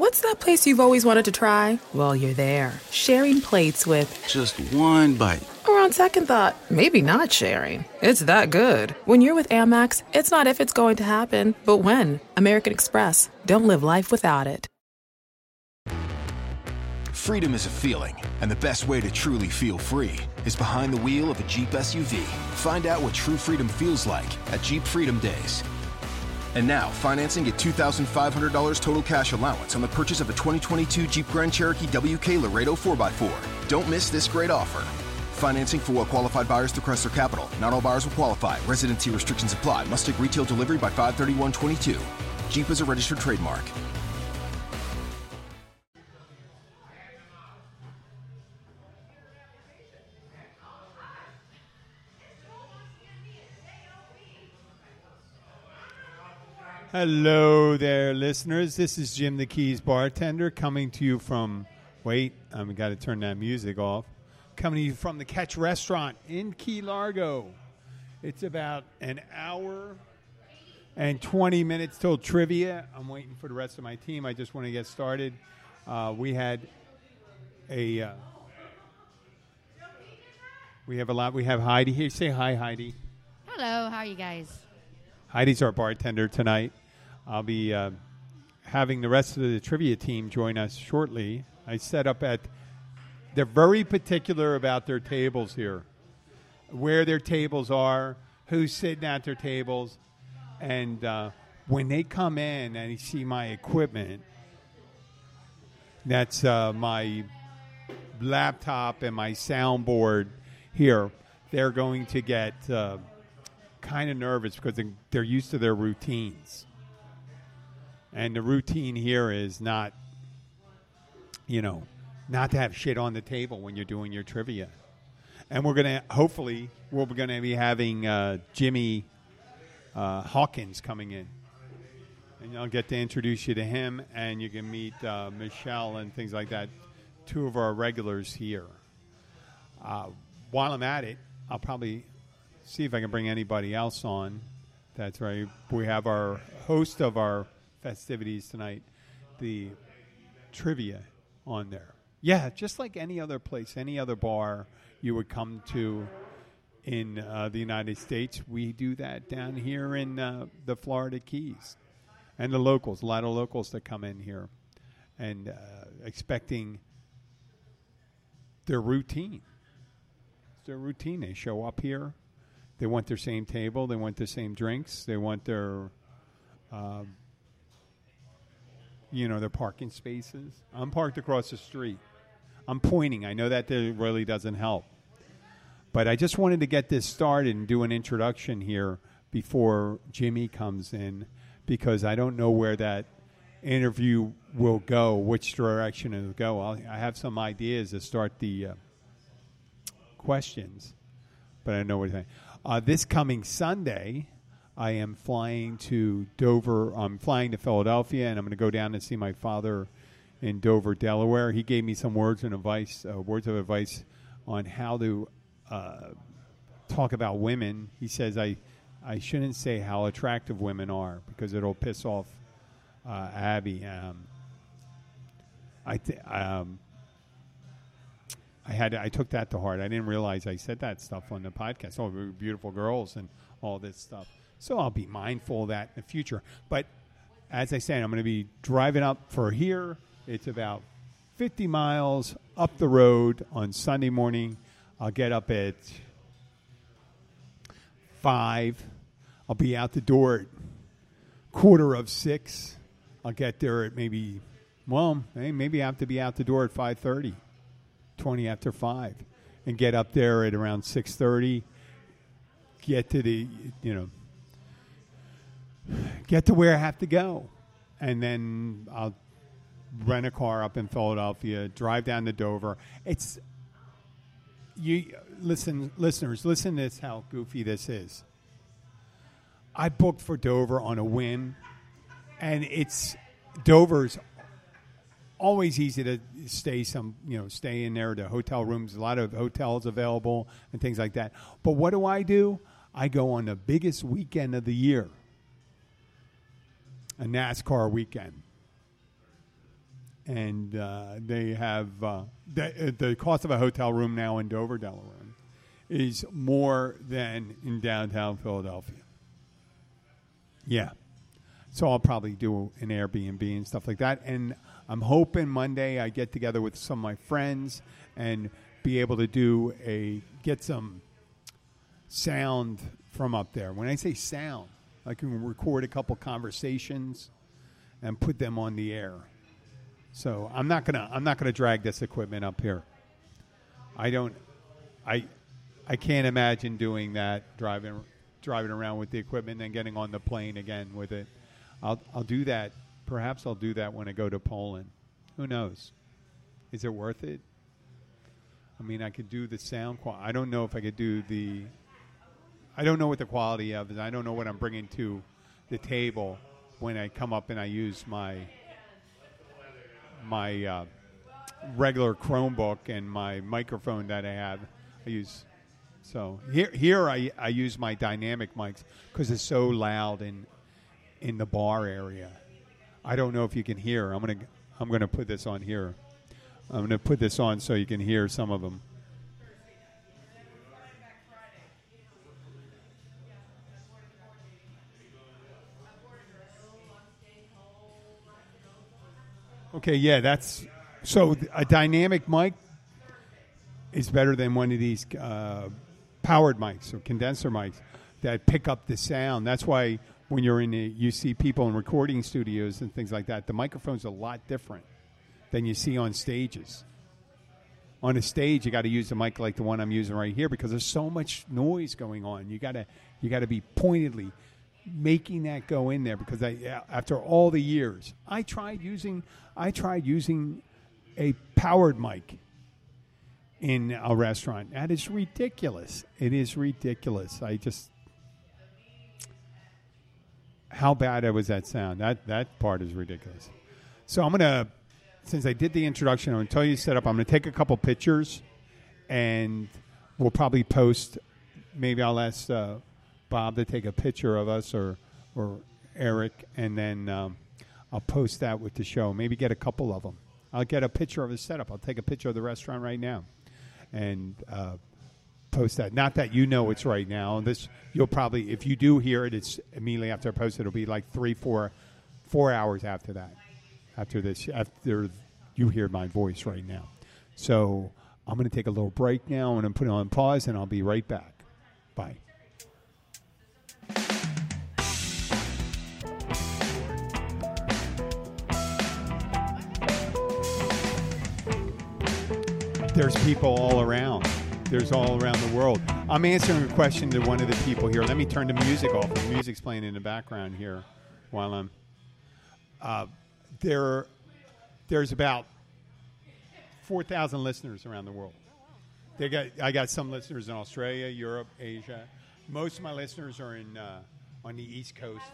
What's that place you've always wanted to try? Well, you're there, sharing plates with Just one bite. Or on second thought, maybe not sharing. It's that good. When you're with Amex, it's not if it's going to happen, but when. American Express. Don't live life without it. Freedom is a feeling, and the best way to truly feel free is behind the wheel of a Jeep SUV. Find out what true freedom feels like at Jeep Freedom Days. And now, financing at $2,500 total cash allowance on the purchase of a 2022 Jeep Grand Cherokee WK Laredo 4x4. Don't miss this great offer. Financing for well qualified buyers through Chrysler Capital. Not all buyers will qualify. Residency restrictions apply. Must take retail delivery by 531.22. Jeep is a registered trademark. Hello there, listeners. This is Jim the Keys bartender coming to you from. Wait, I've got to turn that music off. Coming to you from the Catch Restaurant in Key Largo. It's about an hour and 20 minutes till trivia. I'm waiting for the rest of my team. I just want to get started. Uh, we had a. Uh, we have a lot. We have Heidi here. Say hi, Heidi. Hello, how are you guys? Heidi's our bartender tonight. I'll be uh, having the rest of the trivia team join us shortly. I set up at. They're very particular about their tables here, where their tables are, who's sitting at their tables, and uh, when they come in and see my equipment, that's uh, my laptop and my soundboard here. They're going to get uh, kind of nervous because they're used to their routines. And the routine here is not, you know, not to have shit on the table when you're doing your trivia. And we're to, hopefully, we're to be having uh, Jimmy uh, Hawkins coming in. And I'll get to introduce you to him, and you can meet uh, Michelle and things like that, two of our regulars here. Uh, while I'm at it, I'll probably see if I can bring anybody else on. That's right. We have our host of our festivities tonight, the trivia on there. Yeah, just like any other place, any other bar you would come to in uh, the United States, we do that down here in uh, the Florida Keys. And the locals, a lot of locals that come in here and uh, expecting their routine. It's their routine. They show up here. They want their same table. They want the same drinks. They want their, um, you know, their parking spaces. I'm parked across the street. I'm pointing. I know that really doesn't help. But I just wanted to get this started and do an introduction here before Jimmy comes in because I don't know where that interview will go, which direction it will go. I'll, I have some ideas to start the uh, questions, but I don't know what to think. Uh, this coming Sunday, I am flying to Dover. I'm flying to Philadelphia, and I'm going to go down and see my father in Dover, Delaware. He gave me some words and advice, uh, words of advice on how to uh, talk about women. He says I, I shouldn't say how attractive women are because it'll piss off uh, Abby. Um, I th- um, I had I took that to heart. I didn't realize I said that stuff on the podcast. Oh, beautiful girls and all this stuff. So I'll be mindful of that in the future. But as I said, I'm going to be driving up for here. It's about 50 miles up the road on Sunday morning. I'll get up at five. I'll be out the door at quarter of six. I'll get there at maybe, well, maybe I have to be out the door at five thirty. 20 after 5 and get up there at around 6.30 get to the you know get to where i have to go. And then i'll rent a car up in philadelphia drive down to dover. It's you listen listeners listen to this how goofy this is. I booked for dover on a whim and it's dover's always easy to stay some you know stay in there the hotel rooms a lot of hotels available and things like that. But what do i do? I go on the biggest weekend of the year a nascar weekend and uh, they have uh, the, the cost of a hotel room now in Dover, Delaware, is more than in downtown Philadelphia. Yeah, so I'll probably do an Airbnb and stuff like that, and I'm hoping Monday I get together with some of my friends and be able to do a get some sound from up there. When I say sound, I can record a couple conversations and put them on the air. So I'm not gonna I'm not gonna drag this equipment up here. I don't I I can't imagine doing that driving driving around with the equipment and getting on the plane again with it. I'll I'll do that. Perhaps I'll do that when I go to Poland. Who knows? Is it worth it? I mean, I could do the sound quality. I don't know if I could do the. I don't know what the quality of is. I don't know what I'm bringing to the table when I come up and I use my my uh, regular Chromebook and my microphone that I have. I use so here here I I use my dynamic mics because it's so loud in in the bar area. I don't know if you can hear. I'm gonna I'm gonna put this on here. I'm gonna put this on so you can hear some of them. Okay, yeah, that's so a dynamic mic is better than one of these uh, powered mics or condenser mics that pick up the sound. That's why when you're in, a, you see people in recording studios and things like that, the microphone's a lot different than you see on stages. On a stage, you got to use a mic like the one I'm using right here because there's so much noise going on. You got to you got to be pointedly making that go in there because I, after all the years, I tried using I tried using a powered mic in a restaurant. That is ridiculous. It is ridiculous. I just how bad was that sound? That that part is ridiculous. So I'm gonna since I did the introduction, I'm gonna tell you set up. I'm gonna take a couple pictures, and we'll probably post. Maybe I'll ask uh, Bob to take a picture of us or or Eric, and then um, I'll post that with the show. Maybe get a couple of them. I'll get a picture of the setup. I'll take a picture of the restaurant right now, and uh, post that. Not that you know it's right now. This you'll probably if you do hear it, it's immediately after I post it. It'll be like three, four, four hours after that. After this, after you hear my voice right now. So I'm going to take a little break now, and I'm putting on pause, and I'll be right back. Bye. There's people all around there's all around the world. I'm answering a question to one of the people here. Let me turn the music off. The music's playing in the background here while I'm. Uh, there, there's about four thousand listeners around the world. They got, I got some listeners in Australia, Europe, Asia. Most of my listeners are in uh, on the East Coast.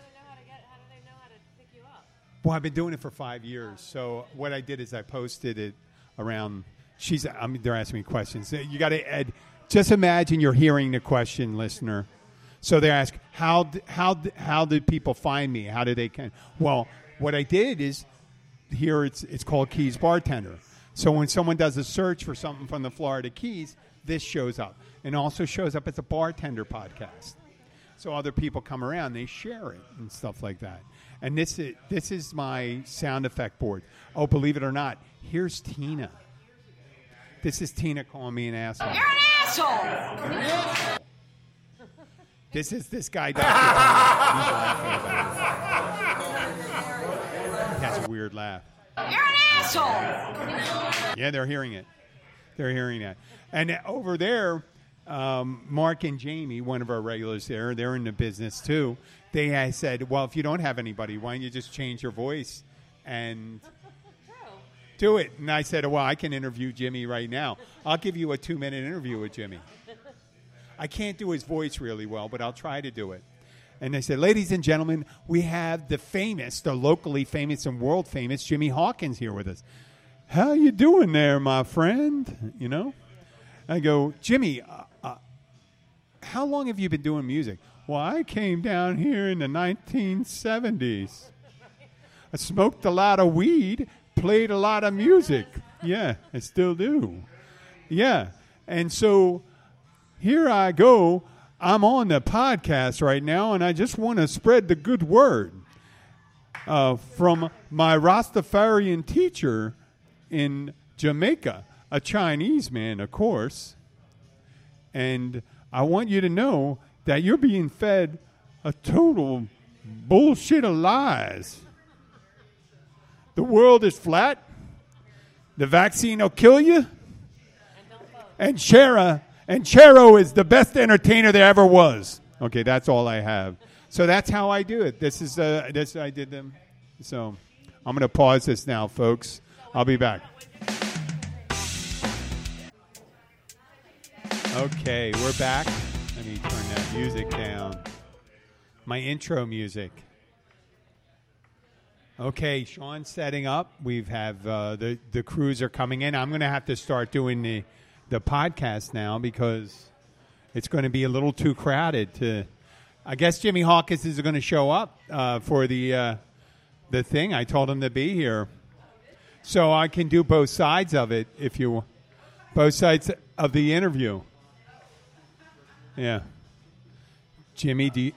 Well, I've been doing it for five years. So what I did is I posted it around she's. I mean, they're asking me questions. You got to Ed. Just imagine you're hearing the question, listener. So they ask, how how how did people find me? How did they? Can well, what I did is here it's it's called Keys Bartender. So when someone does a search for something from the Florida Keys, this shows up, and also shows up as a bartender podcast. So other people come around, they share it and stuff like that. And this is this is my sound effect board. Oh, believe it or not, here's Tina. This is Tina calling me an asshole. You're an asshole. This is this guy. he has a weird laugh. You're an asshole. Yeah, they're hearing it. They're hearing that. And over there, um, Mark and Jamie, one of our regulars there, they're in the business too. They said, "Well, if you don't have anybody, why don't you just change your voice and do it. And I said, well, I can interview Jimmy right now. I'll give you a two minute interview with Jimmy. I can't do his voice really well, but I'll try to do it. And they said, ladies and gentlemen, we have the famous, the locally famous and world famous Jimmy Hawkins here with us. How you doing there, my friend? You know? I go, Jimmy, uh, uh, how long have you been doing music? Well, I came down here in the 1970s. I smoked a lot of weed played a lot of music. Yeah, I still do. Yeah. And so here I go. I'm on the podcast right now, and I just want to spread the good word uh, from my Rastafarian teacher in Jamaica, a Chinese man, of course. And I want you to know that you're being fed a total bullshit of lies. The world is flat. The vaccine will kill you. And Chera and Chero is the best entertainer there ever was. Okay, that's all I have. So that's how I do it. This is uh, this I did them. So I'm going to pause this now, folks. I'll be back. Okay, we're back. Let me turn that music down. My intro music. Okay, Sean's setting up. We've have uh, the the crews are coming in. I'm going to have to start doing the the podcast now because it's going to be a little too crowded. To, I guess Jimmy Hawkins is going to show up uh, for the uh, the thing. I told him to be here, so I can do both sides of it if you both sides of the interview. Yeah, Jimmy, do you,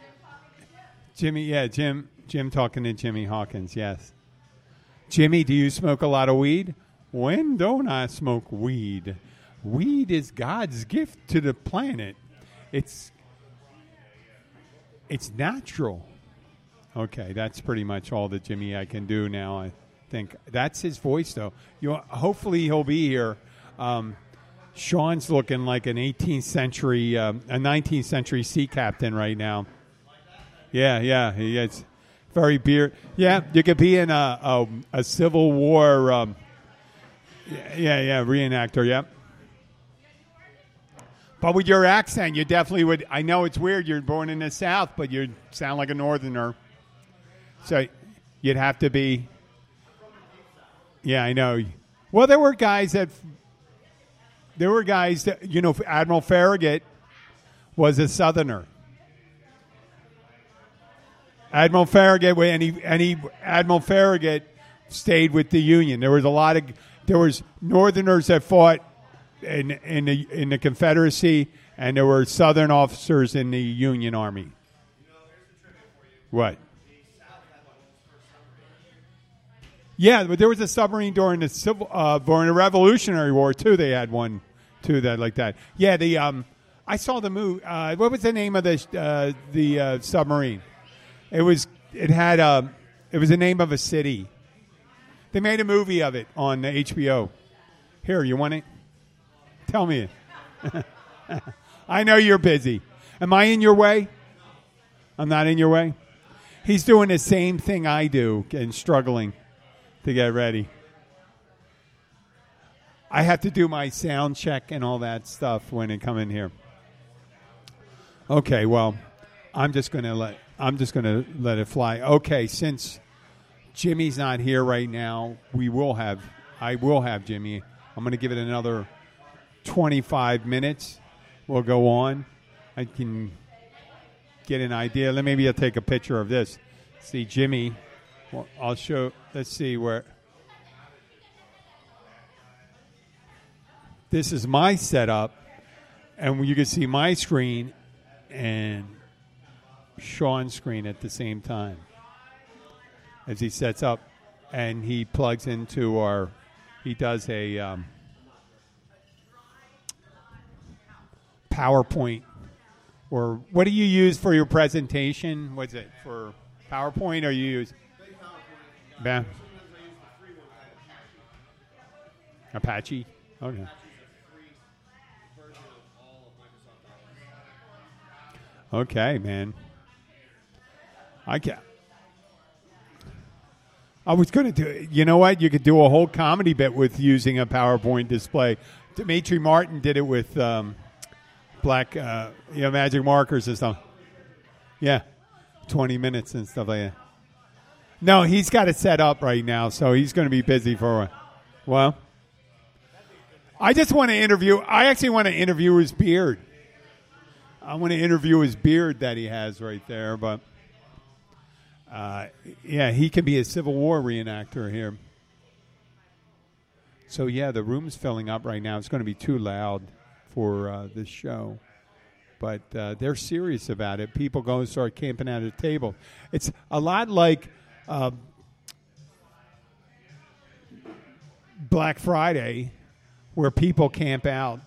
Jimmy, yeah, Jim, Jim talking to Jimmy Hawkins. Yes, Jimmy, do you smoke a lot of weed? When don't I smoke weed? Weed is God's gift to the planet. It's it's natural. Okay, that's pretty much all that Jimmy I can do now. I think that's his voice, though. You hopefully he'll be here. Um, Sean's looking like an 18th century, um, a 19th century sea captain right now. Yeah, yeah, he is very beard. Yeah, you could be in a a, a Civil War. Um, yeah, yeah, reenactor. Yep. But with your accent, you definitely would. I know it's weird. You're born in the South, but you sound like a Northerner. So you'd have to be. Yeah, I know. Well, there were guys that. There were guys that you know. Admiral Farragut was a Southerner. Admiral Farragut, and he and he Admiral Farragut stayed with the Union. There was a lot of there was Northerners that fought in in the in the Confederacy, and there were Southern officers in the Union Army. What? Yeah, but there was a submarine during the civil uh, during the Revolutionary War too. They had one too that like that. Yeah, the um, I saw the movie. Uh, what was the name of the uh, the uh, submarine? It was it had um, it was the name of a city. They made a movie of it on the HBO. Here, you want it? Tell me. I know you're busy. Am I in your way? I'm not in your way. He's doing the same thing I do and struggling to get ready. I have to do my sound check and all that stuff when I come in here. Okay, well, I'm just going to let I'm just going to let it fly. Okay, since Jimmy's not here right now, we will have I will have Jimmy. I'm going to give it another 25 minutes. We'll go on. I can get an idea. Let maybe I'll take a picture of this. See Jimmy. Well, I'll show. Let's see where. This is my setup, and you can see my screen and Sean's screen at the same time as he sets up, and he plugs into our. He does a. Um, PowerPoint, or what do you use for your presentation? What's it for PowerPoint? Or you use yeah. Apache? Okay. Okay, man. I can't. I was going to do. You know what? You could do a whole comedy bit with using a PowerPoint display. Demetri Martin did it with. Um, black, uh, you know, magic markers and stuff. Yeah, twenty minutes and stuff like that. No, he's got it set up right now, so he's going to be busy for a well. I just want to interview. I actually want to interview his beard. I want to interview his beard that he has right there, but uh, yeah, he can be a Civil War reenactor here. So yeah, the room's filling up right now. It's going to be too loud for uh, this show, but uh, they're serious about it. People go and start camping out at a table. It's a lot like uh, Black Friday, where people camp out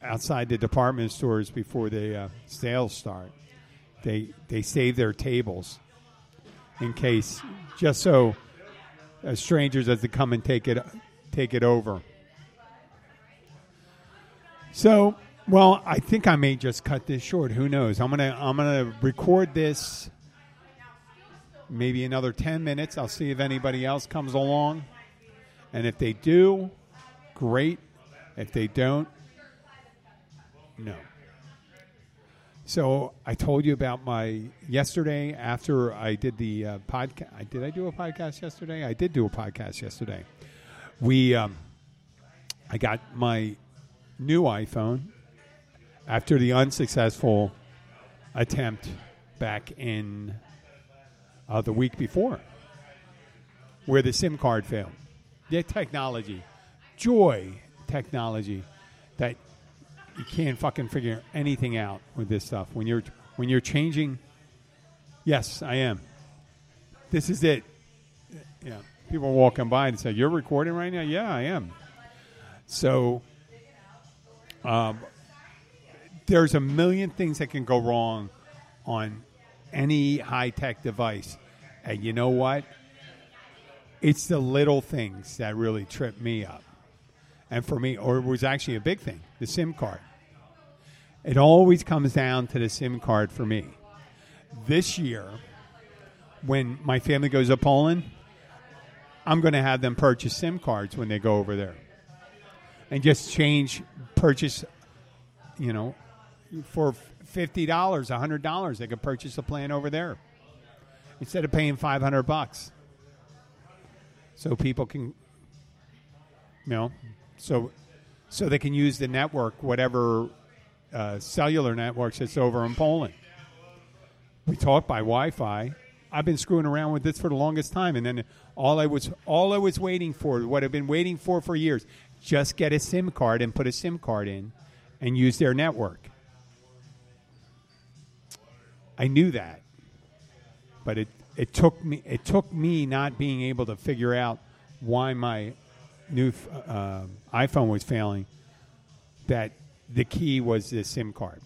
outside the department stores before the uh, sales start. They they save their tables in case, just so uh, strangers as they come and take it take it over. So, well, I think I may just cut this short. Who knows? I'm gonna I'm gonna record this. Maybe another ten minutes. I'll see if anybody else comes along, and if they do, great. If they don't, no. So I told you about my yesterday after I did the uh, podcast. Did I do a podcast yesterday? I did do a podcast yesterday. We, um, I got my new iPhone after the unsuccessful attempt back in uh, the week before, where the SIM card failed. The technology, joy technology, that you can't fucking figure anything out with this stuff. When you're when you're changing, yes, I am. This is it. Yeah, people are walking by and say, "You're recording right now." Yeah, I am. So, um, there's a million things that can go wrong on any high tech device, and you know what? It's the little things that really trip me up and for me, or it was actually a big thing, the SIM card. It always comes down to the SIM card for me. This year, when my family goes to Poland, I'm going to have them purchase SIM cards when they go over there, and just change purchase, you know, for fifty dollars, hundred dollars, they could purchase a plan over there instead of paying five hundred bucks. So people can, you know, so so they can use the network, whatever uh, cellular networks that's over in Poland. We talk by Wi-Fi. I've been screwing around with this for the longest time, and then all I was all I was waiting for, what I've been waiting for for years, just get a SIM card and put a SIM card in, and use their network. I knew that, but it it took me it took me not being able to figure out why my new uh, iPhone was failing, that the key was the SIM card.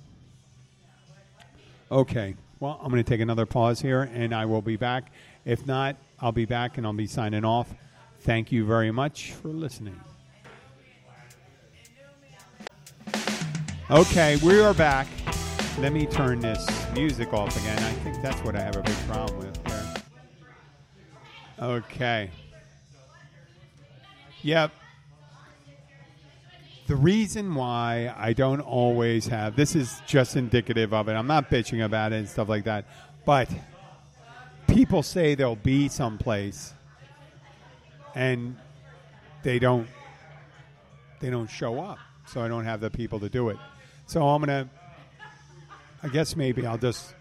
Okay, well, I'm going to take another pause here, and I will be back. If not, I'll be back and I'll be signing off. Thank you very much for listening. Okay, we are back. Let me turn this music off again. I think that's what I have a big problem with there. Okay. Yep. The reason why I don't always have this is just indicative of it. I'm not bitching about it and stuff like that, but people say they'll be someplace and they don't they don't show up. So I don't have the people to do it. So I'm gonna I guess maybe I'll just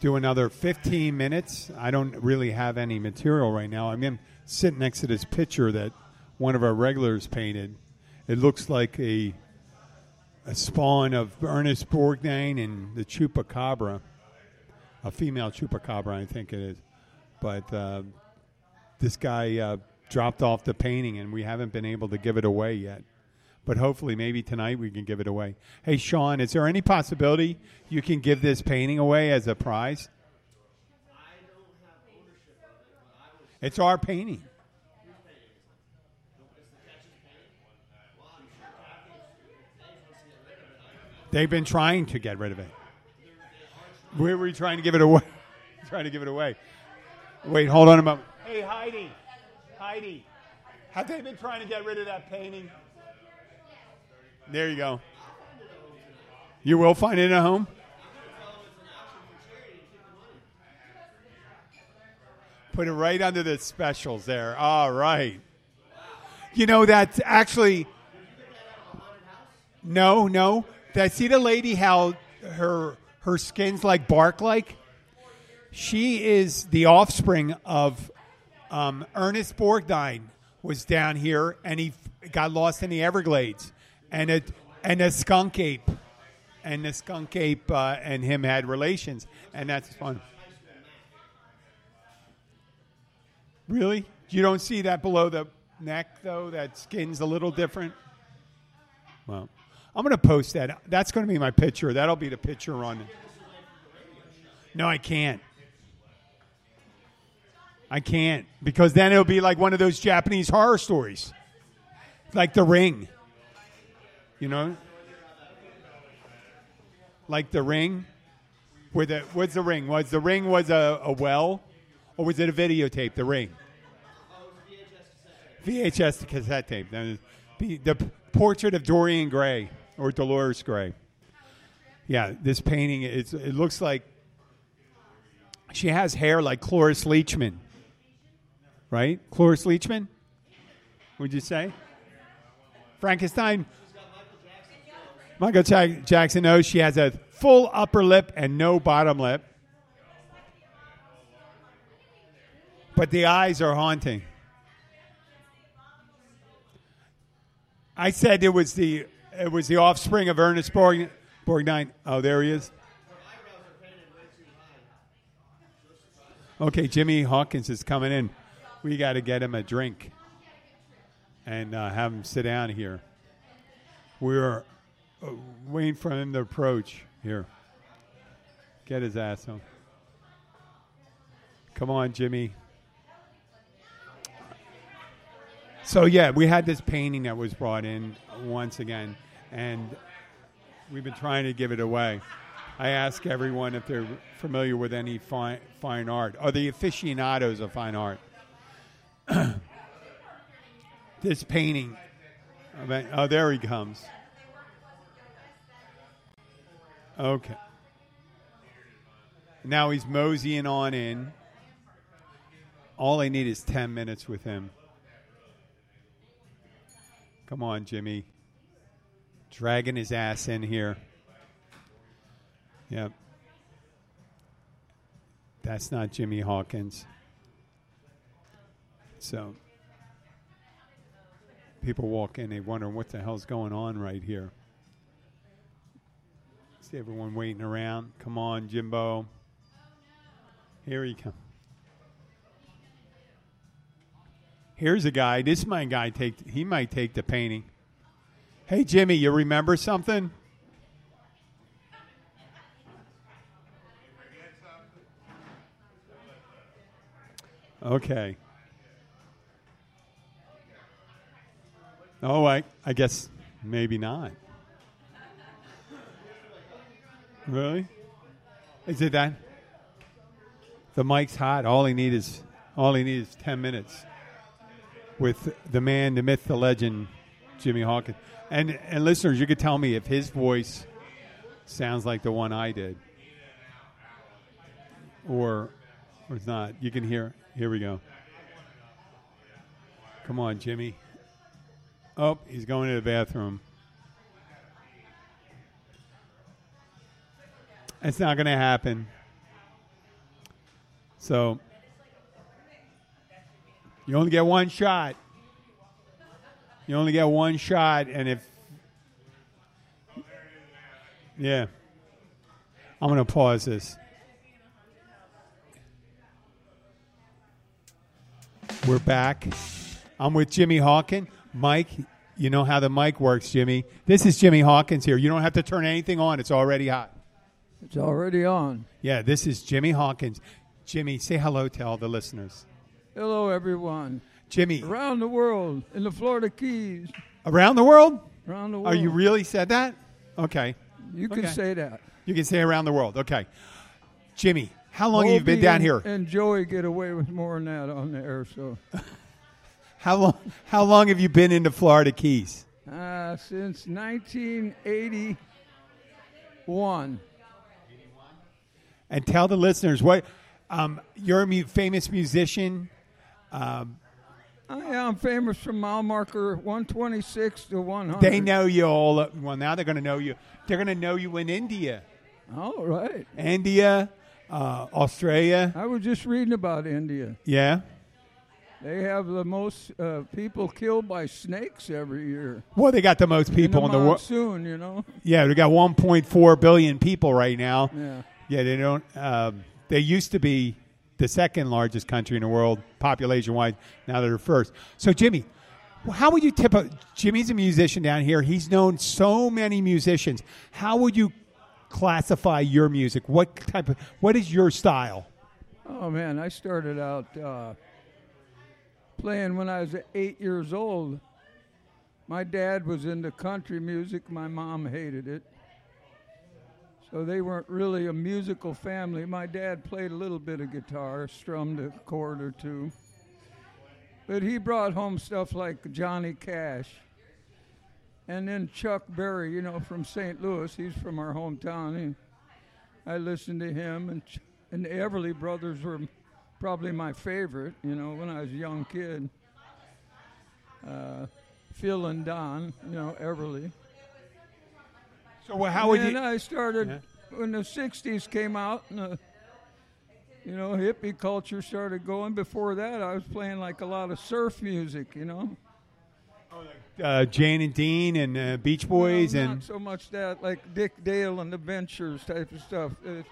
do another 15 minutes. I don't really have any material right now. I'm in, sitting next to this picture that one of our regulars painted. It looks like a a spawn of Ernest Borgnine and the chupacabra, a female chupacabra, I think it is. But uh, this guy uh, dropped off the painting, and we haven't been able to give it away yet. But hopefully, maybe tonight we can give it away. Hey, Sean, is there any possibility you can give this painting away as a prize? It's our painting. They've been trying to get rid of it. We were trying to give it away? trying to give it away. Wait, hold on a moment. Hey, Heidi. Heidi. Have they been trying to get rid of that painting? There you go. You will find it at home? Put it right under the specials there. All right. You know, that's actually. No, no. That see the lady how her her skin's like bark like? She is the offspring of um, Ernest Borgnine, was down here, and he got lost in the Everglades, and it and a skunk ape, and the skunk ape uh, and him had relations, and that's fun. Really? You don't see that below the neck though? That skin's a little different. Well, I'm going to post that. That's going to be my picture. That'll be the picture on. No, I can't. I can't because then it'll be like one of those Japanese horror stories, like The Ring. You know, like The Ring, where the what's the ring? Was the ring was a, a well, or was it a videotape? The Ring. VHS cassette tape. The the portrait of Dorian Gray or Dolores Gray. Yeah, this painting it looks like she has hair like Cloris Leachman. Right? Cloris Leachman? Would you say? Frankenstein? Michael Jack- Jackson knows she has a full upper lip and no bottom lip. But the eyes are haunting. I said it was the it was the offspring of Ernest Borg, Borgnine. Oh, there he is. Okay, Jimmy Hawkins is coming in. We got to get him a drink and uh, have him sit down here. We're uh, waiting for him to approach here. Get his ass home. Come on, Jimmy. So yeah, we had this painting that was brought in once again, and we've been trying to give it away. I ask everyone if they're familiar with any fine fine art, Are the aficionados of fine art. this painting, oh, there he comes. Okay. Now he's moseying on in. All I need is ten minutes with him. Come on, Jimmy. Dragging his ass in here. Yep. That's not Jimmy Hawkins. So people walk in, they wonder what the hell's going on right here. See everyone waiting around. Come on, Jimbo. Here he comes. Here's a guy. This my guy take. He might take the painting. Hey Jimmy, you remember something? Okay. Oh, I I guess maybe not. Really? Is it that? The mic's hot. All he need is all he needs is ten minutes with the man, the myth, the legend, Jimmy Hawkins. And and listeners, you could tell me if his voice sounds like the one I did, or or it's not. You can hear. Here we go. Come on, Jimmy. Oh, he's going to the bathroom. It's not going to happen. So you only get one shot. You only get one shot, and if yeah, I'm going to pause this. We're back. I'm with Jimmy Hawkins. Mike, you know how the mic works, Jimmy. This is Jimmy Hawkins here. You don't have to turn anything on. It's already hot. It's already on. Yeah, this is Jimmy Hawkins. Jimmy, say hello to all the listeners. Hello, everyone. Jimmy, Around the world, in the Florida Keys, around the world? around the world. Are you really said that? Okay. You can Okay. say that. You can say around the world. Okay. Jimmy, how long have you been down and- here? And Joey get away with more than that on the air. So How long how long have you been in the Florida Keys? uh, since 1981, And tell the listeners what um, you're a mu- famous musician. Um, I am famous from mile marker 126 to 100. they know you all. Well, now they're going to know you. They're going to know you in India, All right. India, uh, Australia. I was just reading about India. Yeah. They have the most uh, people killed by snakes every year. Well, they got the most people in the world. Soon, you know. Yeah, they got 1.4 billion people right now. Yeah. Yeah, they don't. Um, they used to be the second largest country in the world, population wise. Now they're first. So, Jimmy, how would you tip a Jimmy's a musician down here. He's known so many musicians. How would you classify your music? What type of what is your style? Oh man, I started out uh, playing when I was eight years old. My dad was into country music. My mom hated it. So they weren't really a musical family. My dad played a little bit of guitar, strummed a chord or two. But he brought home stuff like Johnny Cash. And then Chuck Berry, you know, from St. Louis. He's from our hometown. He, I listened to him, and and the Everly Brothers were probably my favorite. You know, when I was a young kid. Uh, Phil and Don, you know, Everly. So, how would you? I started Yeah. when the '60s came out, and the, you know, hippie culture started going. Before that, I was playing like a lot of surf music. You know, Uh, Jan and Dean and uh, Beach Boys Well, and not so much that like Dick Dale and the Ventures type of stuff, uh,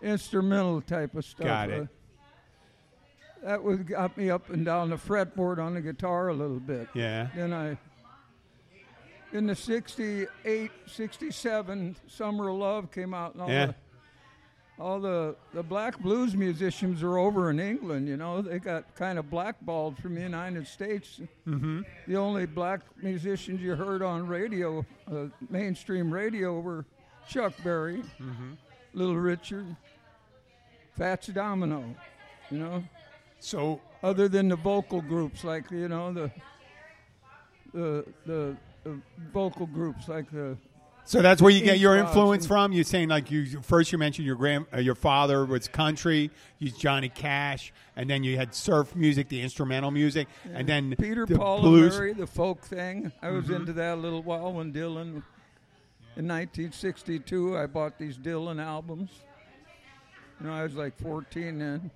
instrumental type of stuff. Got it. Uh, that was got me up and down the fretboard on the guitar a little bit. yeah. Then I, in the 68, 67, Summer of Love came out, and all, Yeah. the, all the, the black blues musicians are over in England, you know. They got kind of blackballed from the United States. Mm-hmm. The only black musicians you heard on radio, uh, mainstream radio, were Chuck Berry, Mm-hmm. Little Richard, Fats Domino, you know So other than the vocal groups like you know the the the, the vocal groups like the So that's where you get your influence from. You're saying like you first you mentioned your grand uh, your father was country, you Johnny Cash, and then you had surf music, the instrumental music, and then Peter the Paul blues. Mm-hmm. and Mary the folk thing I was into that a little while when Dylan in 1962 I bought these Dylan albums you know I was like 14 then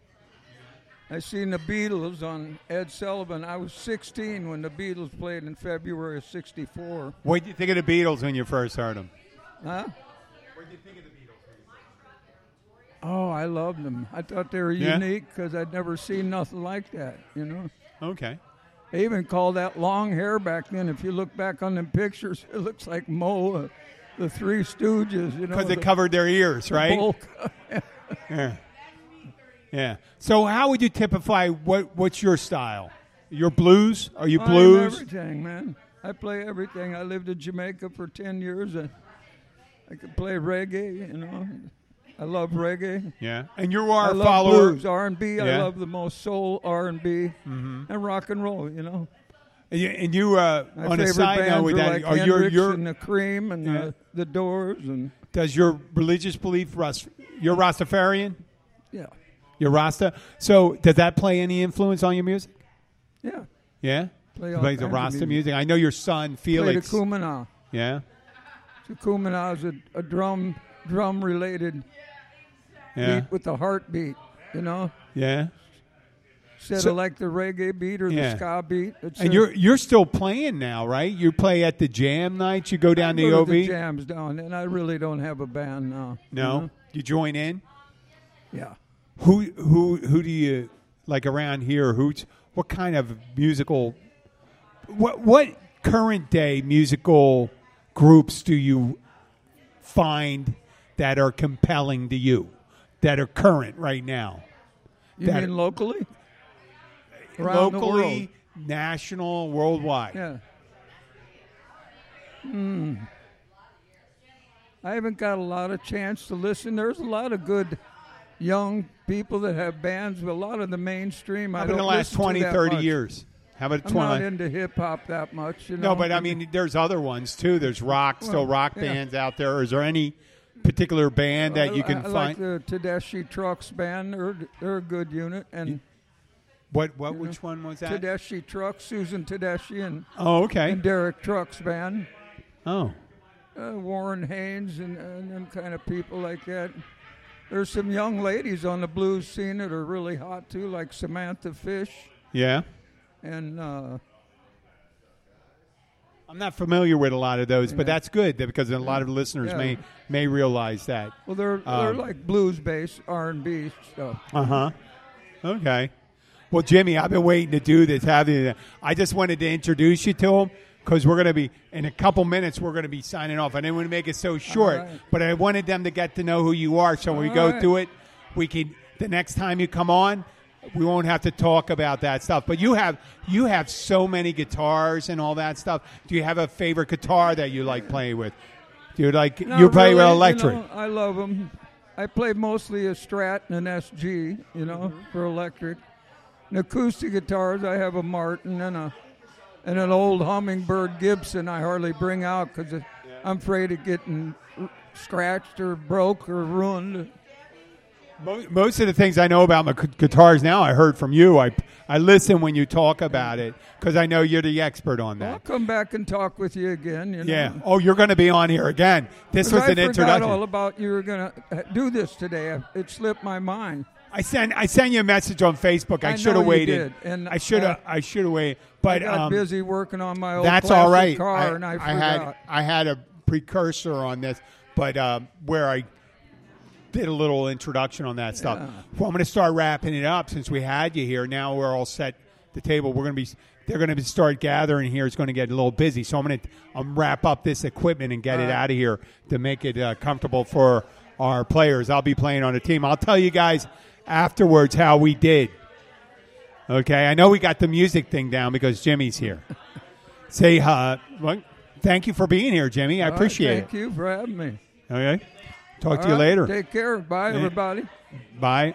I seen the Beatles on Ed Sullivan I was 16 when the Beatles played in February of 64 What did you think of the Beatles when you first heard them? Huh? What did you think of the Beatles? Oh, I loved them. I thought they were Yeah? unique because I'd never seen nothing like that. You know, Okay. they even called that long hair back then. If you look back on them pictures, it looks like Mo, uh, the Three Stooges. You know, Because the- covered their ears, right? Yeah. Yeah. So how would you typify what what's your style? Your blues? Are you blues? I'm blues? everything, man. I play everything. I lived in Jamaica for ten years, and I could play reggae. You know, I love reggae. Yeah. And you are I a love follower. blues, R and B. I Yeah. love the most soul R and B and rock and roll. You know, And you, and you uh, my on a favorite side bands note with are that, like are your Hendrix your and the Cream and Yeah. the, the Doors and does your religious belief Ras, you're Rastafarian? yeah, You're Rasta. So does that play any influence on your music? yeah. Yeah. Play all play the kinds of Rasta music. I know your son Play the Felix. Kumina. yeah. The Kumina is a, a drum drum related Yeah. beat with a heartbeat. You know, Yeah. instead So- of like the reggae beat or Yeah. the ska beat. It's And a- you're you're still playing now, right? You play at the jam nights. You go down I to go OV. the jams down, and I really don't have a band now. you no, know? you join in. Yeah. Who who who do you like around here? Who's what kind of musical? What what current day musical groups do you find that are compelling to you? That are current right now, You That- mean locally? Around locally, world. national, worldwide. Yeah. Hmm. I haven't got a lot of chance to listen. There's a lot of good young people that have bands, but a lot of the mainstream. How I about don't the last listen to 20, that 30 much. years? How about I'm 20? not into hip hop that much. You know? No, but I mean, there's other ones too. There's rock, still rock yeah. bands out there. Is there any particular band that you can I, find? like the Tedeschi Trucks band. They're they're a good unit, and what? What? Which one was that? Tedeschi Trucks, Susan Tedeschi, and, Oh, okay. and Derek Trucks band. Oh, uh, Warren Haynes and, and them kind of people like that. There's some young ladies on the blues scene that are really hot too, like Samantha Fish. Yeah. and uh, I'm not familiar with a lot of those, but that's good because a lot of listeners Yeah. may may realize that. well, they're they're Um, like blues based R and B stuff. Uh huh. Okay. Well, Jimmy, I've been waiting to do this. Having I just wanted to introduce you to him because we're going to be in a couple minutes. We're going to be signing off. I didn't want to make it so short, right. but I wanted them to get to know who you are. So when we go right. through it, we can the next time you come on. We won't have to talk about that stuff, but you have you have so many guitars and all that stuff. Do you have a favorite guitar that you like playing with? Do you like Not you play with really, electric? You know, I love them. I play mostly a Strat and an SG, you know, Mm-hmm. for electric. And acoustic guitars, I have a Martin and a and an old Hummingbird Gibson. I hardly bring out because I'm afraid of getting scratched or broke or ruined. Most of the things I know about my guitars now, I heard from you. I I listen when you talk about it because I know you're the expert on that. I'll come back and talk with you again. You know. Yeah. Oh, you're going to be on here again. This was I an forgot introduction. all about you were going to uh, do this today. It slipped my mind. I sent I sent you a message on Facebook. I, I should have waited. and, I should have uh, I should have waited. But I got um, busy working on my old that's all right. car, I, and I I had I had a precursor on this, but um, where I did a little introduction on that stuff. Yeah. Well, I'm going to start wrapping it up since we had you here. Now we're all set. The table. We're going to be. They're going to start gathering here. It's going to get a little busy. So I'm going to I'm wrap up this equipment and get it right. out of here to make it uh, comfortable for our players. I'll be playing on the team. I'll tell you guys afterwards how we did. Okay, I know we got the music thing down because Jimmy's here. Say, uh, well, thank you for being here, Jimmy. I All right, appreciate Thank you for having me. Okay, talk to All you right, later. Take care. Bye, everybody. Bye.